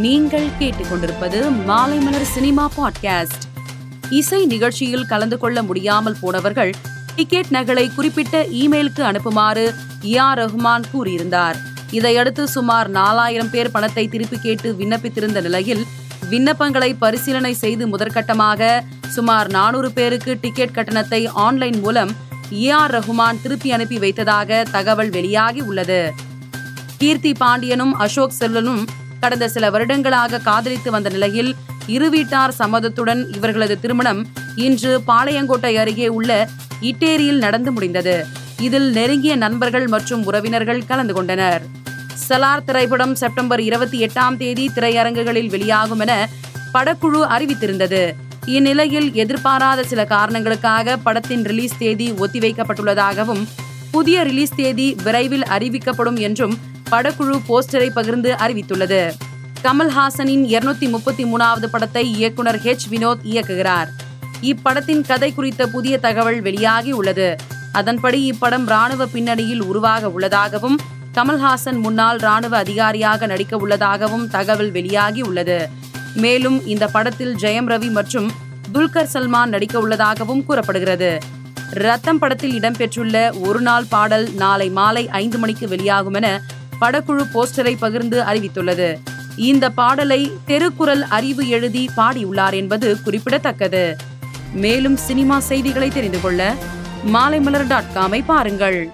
நீங்கள் கேட்டுக்கொண்டிருப்பது Maalaimalar cinema podcast. இசை நிகழ்ச்சியில் கலந்து கொள்ள முடியாமல் போனவர்கள் டிக்கெட் நகலை குறிப்பிட்ட இமெயிலுக்கு அனுப்புமாறு ஏஆர் ரஹ்மான் கூறியிருந்தார். இதையடுத்து சுமார் நாலாயிரம் பேர் பணத்தை திருப்பி கேட்டு விண்ணப்பித்திருந்த நிலையில் விண்ணப்பங்களை பரிசீலனை செய்து முதற்கட்டமாக சுமார் நானூறு பேருக்கு டிக்கெட் கட்டணத்தை ஆன்லைன் மூலம் ஏஆர் ரஹ்மான் திருப்பி அனுப்பி வைத்ததாக தகவல் வெளியாகி உள்ளது. கீர்த்தி பாண்டியனும் அசோக் செல்லனும் கடந்த சில வருடங்களாக காதலித்து வந்த நிலையில் இரு வீட்டார் சம்மதத்துடன் இவர்களது திருமணம் இன்று பாளையங்கோட்டை அருகே உள்ள இட்டேரியில் நடந்து முடிந்தது. இதில் நெருங்கிய நண்பர்கள் மற்றும் உறவினர்கள் கலந்து கொண்டனர். சலார் திரைப்படம் செப்டம்பர் இருபத்தி எட்டாம் தேதி திரையரங்குகளில் வெளியாகும் என படக்குழு அறிவித்திருந்தது. இந்நிலையில் எதிர்பாராத சில காரணங்களுக்காக படத்தின் ரிலீஸ் தேதி ஒத்திவைக்கப்பட்டுள்ளதாகவும் புதிய ரிலீஸ் தேதி விரைவில் அறிவிக்கப்படும் என்றும் படக்குழு போஸ்டரை பகிர்ந்து அறிவித்துள்ளது. கமல்ஹாசனின் இருநூத்தி முப்பத்தி மூணாவது படத்தை இயக்குனர் ஹெச் வினோத் இயக்குகிறார். இப்படத்தின் கதை குறித்த புதிய தகவல் வெளியாகி உள்ளது. அதன்படி இப்படம் ராணுவ பின்னணியில் உருவாக உள்ளதாகவும் கமல்ஹாசன் முன்னாள் ராணுவ அதிகாரியாக நடிக்க உள்ளதாகவும் தகவல் வெளியாகி உள்ளது. மேலும் இந்த படத்தில் ஜெயம் ரவி மற்றும் துல்கர் சல்மான் நடிக்க உள்ளதாகவும் கூறப்படுகிறது. ரத்தம் படத்தில் இடம்பெற்றுள்ள ஒரு நாள் பாடல் நாளை மாலை ஐந்து மணிக்கு வெளியாகும் என படக்குழு போஸ்டரை பகிர்ந்து அறிவித்துள்ளது. இந்த பாடலை தெருக்குறள் அறிவு எழுதி பாடியுள்ளார் என்பது குறிப்பிடத்தக்கது. மேலும் சினிமா செய்திகளை தெரிந்து கொள்ள மாலைமலர் டாட் காமை பாருங்கள்.